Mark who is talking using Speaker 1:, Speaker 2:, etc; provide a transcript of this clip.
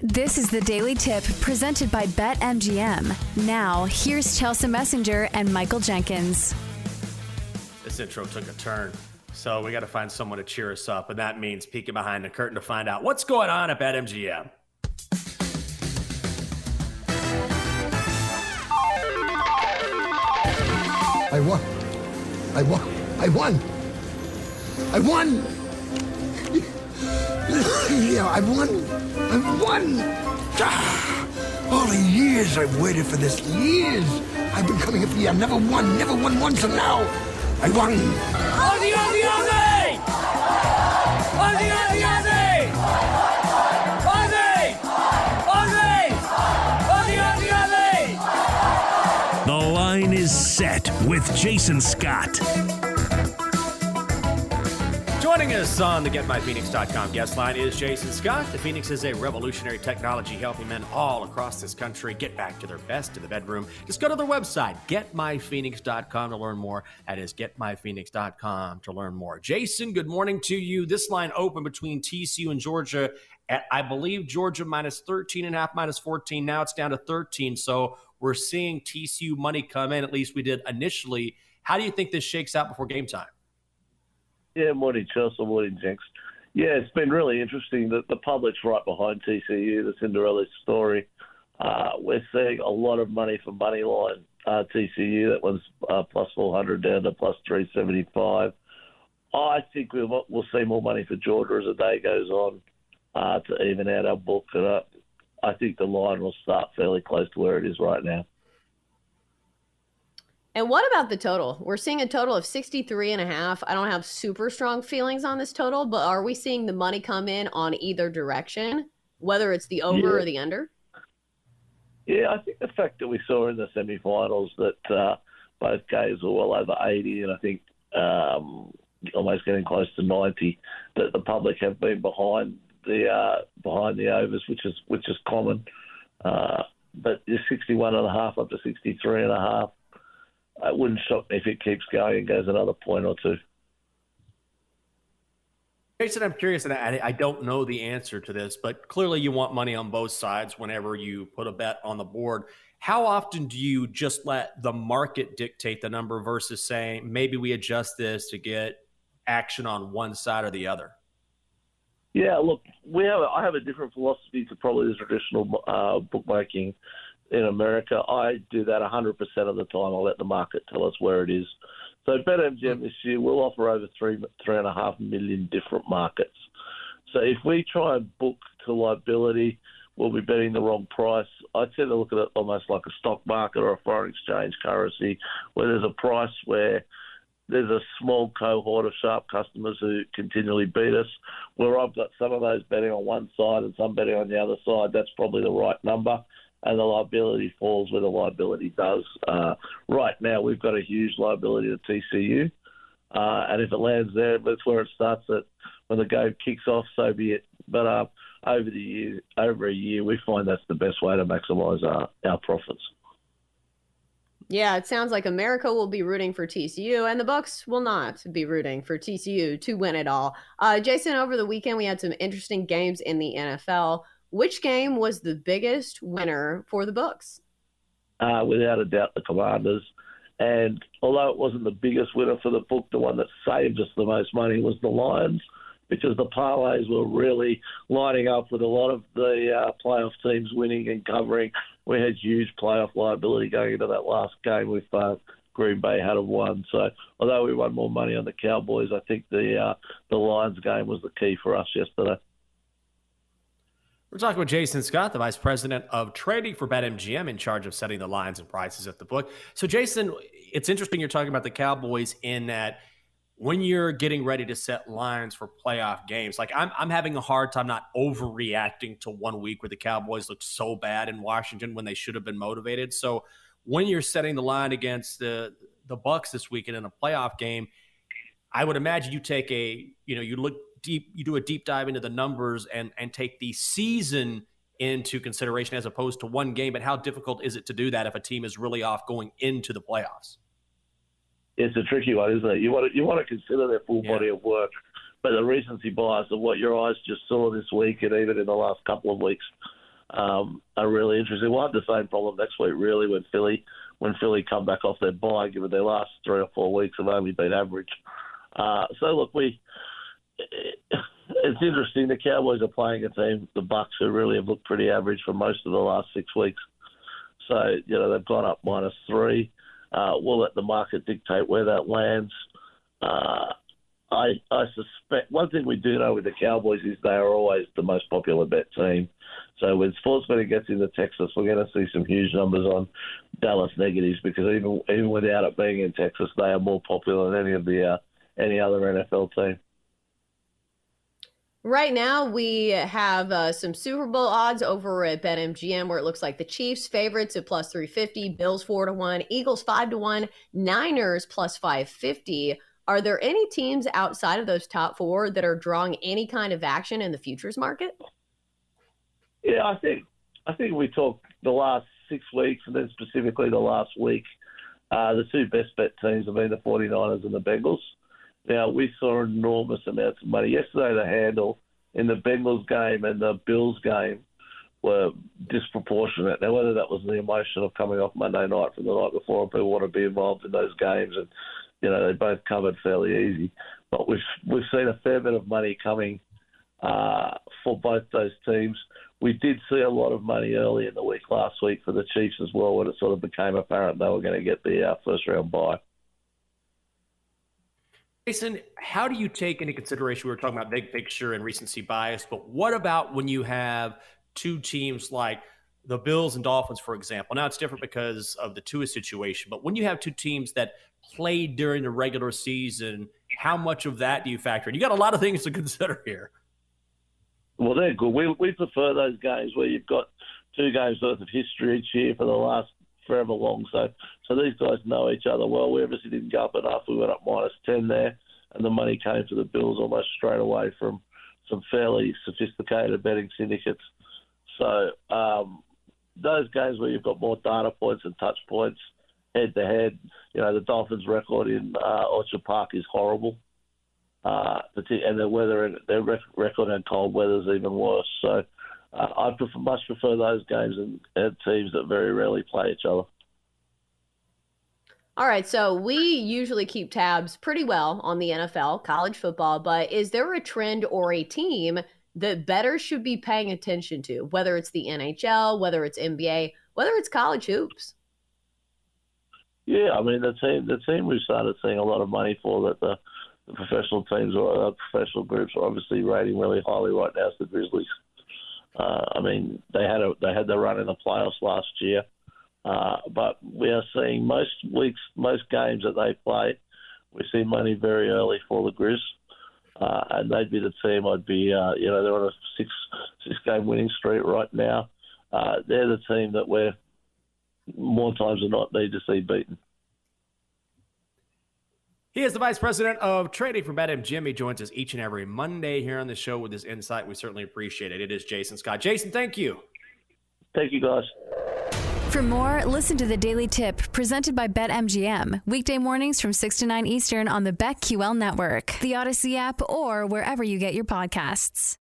Speaker 1: This is the Daily Tip presented by BetMGM. Now, here's Chelsea Messenger and Michael Jenkins.
Speaker 2: This intro took a turn, so we got to find someone to cheer us up, and that means peeking behind the curtain to find out what's going on at BetMGM.
Speaker 3: I won. I won. I won. I won. Yeah, I've won. I've won. Ah, all the years I've waited for this. Years. I've been coming here for years. I never won. Never won once, and now I won.
Speaker 4: Ozzy, Ozzy, Ozzy! Ozzy, Ozzy, Ozzy! Ozzy! Ozzy! Ozzy, Ozzy, Ozzy!
Speaker 5: The line is set with Jason Scott.
Speaker 2: Joining us on the GetMyPhoenix.com guest line is Jason Scott. The Phoenix is a revolutionary technology helping men all across this country get back to their best in the bedroom. Just go to their website, GetMyPhoenix.com to learn more. That is GetMyPhoenix.com to learn more. Jason, good morning to you. This line open between TCU and Georgia at, I believe, Georgia minus 13 and a half, minus 14. Now it's down to 13. So we're seeing TCU money come in. At least we did initially. How do you think this shakes out before game time?
Speaker 6: Yeah, morning, Chelsea. Morning, Jenks. Yeah, it's been really interesting that the public's right behind TCU, the Cinderella story. Uh, we're seeing a lot of money for Moneyline uh, TCU. That one's uh, plus 400 down to plus 375. I think we'll, we'll see more money for Georgia as the day goes on uh, to even out our book. And uh, I think the line will start fairly close to where it is right now.
Speaker 7: And what about the total? We're seeing a total of 63 and a half. I don't have super strong feelings on this total, but are we seeing the money come in on either direction, whether it's the over
Speaker 6: Yeah.
Speaker 7: or the under?
Speaker 6: Yeah, I think the fact that we saw in the semi-finals that uh, both games were well over 80, and I think um, almost getting close to 90, that the public have been behind the uh, behind the overs, which is which is common. Uh, but the 61 and a half up to 63 and a half, it wouldn't shock me if it keeps going and goes another point or two.
Speaker 2: Jason, I'm curious, and I, I don't know the answer to this, but clearly you want money on both sides whenever you put a bet on the board. How often do you just let the market dictate the number versus saying maybe we adjust this to get action on one side or the other?
Speaker 6: Yeah, look, we have. A, I have a different philosophy to probably the traditional uh, bookmaking in America. I do that 100% of the time. I let the market tell us where it is. So BetMGM hmm. this year will offer over three three and a half million different markets. So if we try and book to liability, we'll be betting the wrong price. I tend to look at it almost like a stock market or a foreign exchange currency, where there's a price where there's a small cohort of sharp customers who continually beat us. Where I've got some of those betting on one side and some betting on the other side, that's probably the right number. And the liability falls where the liability does. Uh, right now, we've got a huge liability to TCU. Uh, and if it lands there, that's where it starts. At when the game kicks off, so be it. But uh, over the year, over a year, we find that's the best way to maximise our, our profits.
Speaker 7: Yeah, it sounds like America will be rooting for TCU, and the Bucks will not be rooting for TCU to win it all. Uh, Jason, over the weekend we had some interesting games in the NFL. Which game was the biggest winner for the books?
Speaker 6: uh, without a doubt, the Commanders. And although it wasn't the biggest winner for the book, the one that saved us the most money was the Lions, because the parlays were really lining up with a lot of the uh, playoff teams winning and covering. We had huge playoff liability going into that last game with uh, Green Bay had have won. So although we won more money on the Cowboys, I think the uh, the Lions game was the key for us yesterday.
Speaker 2: We're talking with Jason Scott, the vice president of trading for BetMGM, in charge of setting the lines and prices at the book. So, Jason, it's interesting you're talking about the Cowboys in that when you're getting ready to set lines for playoff games, like I'm, I'm having a hard time not overreacting to one week where the Cowboys looked so bad in Washington when they should have been motivated. So, when you're setting the line against the the Bucks this weekend in a playoff game, I would imagine you take a, you know, you look deep, you do a deep dive into the numbers and and take the season into consideration as opposed to one game. But how difficult is it to do that if a team is really off going into the playoffs?
Speaker 6: It's a tricky one, isn't it? You want to you want to consider their full
Speaker 2: Yeah.
Speaker 6: body of work, but the recency bias of what your eyes just saw this week and even in the last couple of weeks um, are really interesting. We'll have the same problem next week, really, when Philly when Philly come back off their bye, given their last three or four weeks have only been average. Uh, so look, we it's interesting. The Cowboys are playing a team, the Bucks, who really have looked pretty average for most of the last six weeks. So you know they've gone up minus three. Uh, we'll let the market dictate where that lands. Uh, I, I suspect one thing we do know with the Cowboys is they are always the most popular bet team. So when sports betting gets into Texas, we're going to see some huge numbers on Dallas negatives because even even without it being in Texas, they are more popular than any of the uh, any other NFL team.
Speaker 7: Right now, we have uh, some Super Bowl odds over at BetMGM, where it looks like the Chiefs favorites at plus three fifty, Bills four to one, Eagles five to one, Niners plus five fifty. Are there any teams outside of those top four that are drawing any kind of action in the futures market?
Speaker 6: Yeah, I think I think we talked the last six weeks, and then specifically the last week. Uh, the two best bet teams have been the 49ers and the Bengals. Now, we saw enormous amounts of money. Yesterday, the handle in the Bengals game and the Bills game were disproportionate. Now, whether that was the emotion of coming off Monday night from the night before and people want to be involved in those games, and you know they both covered fairly easy. But we've we've seen a fair bit of money coming uh, for both those teams. We did see a lot of money early in the week last week for the Chiefs as well, when it sort of became apparent they were going to get the uh, first round bye.
Speaker 2: Jason, how do you take into consideration? We were talking about big picture and recency bias, but what about when you have two teams like the Bills and Dolphins, for example? Now it's different because of the Tua situation, but when you have two teams that played during the regular season, how much of that do you factor in? You got a lot of things to consider here.
Speaker 6: Well, they're good. We we prefer those games where you've got two games worth of history each year for the last forever long. So so these guys know each other well. We obviously didn't go up enough. We went up minus ten there, and the money came to the Bills almost straight away from some fairly sophisticated betting syndicates. So um, those games where you've got more data points and touch points head to head, you know the Dolphins' record in uh, Orchard Park is horrible. Uh, and the weather, their record in cold weather is even worse. So uh, I prefer, much prefer those games and, and teams that very rarely play each other.
Speaker 7: All right, so we usually keep tabs pretty well on the NFL, college football, but is there a trend or a team that better should be paying attention to, whether it's the NHL, whether it's NBA, whether it's college hoops?
Speaker 6: Yeah, I mean the team the team we started seeing a lot of money for that the, the professional teams or uh, professional groups are obviously rating really highly right now is the Grizzlies. Uh, I mean, they had a they had the run in the playoffs last year, uh, but we are seeing most weeks, most games that they play, we see money very early for the Grizz, uh, and they'd be the team. I'd be, uh, you know, they're on a six six game winning streak right now. Uh, they're the team that we're more times than not need to see beaten.
Speaker 2: He is the vice president of trading for BetMGM. He joins us each and every Monday here on the show with his insight. We certainly appreciate it. It is Jason Scott. Jason, thank you.
Speaker 6: Thank you, guys.
Speaker 1: For more, listen to the Daily Tip presented by BetMGM. Weekday mornings from 6 to 9 Eastern on the BetQL network, the Audacy app, or wherever you get your podcasts.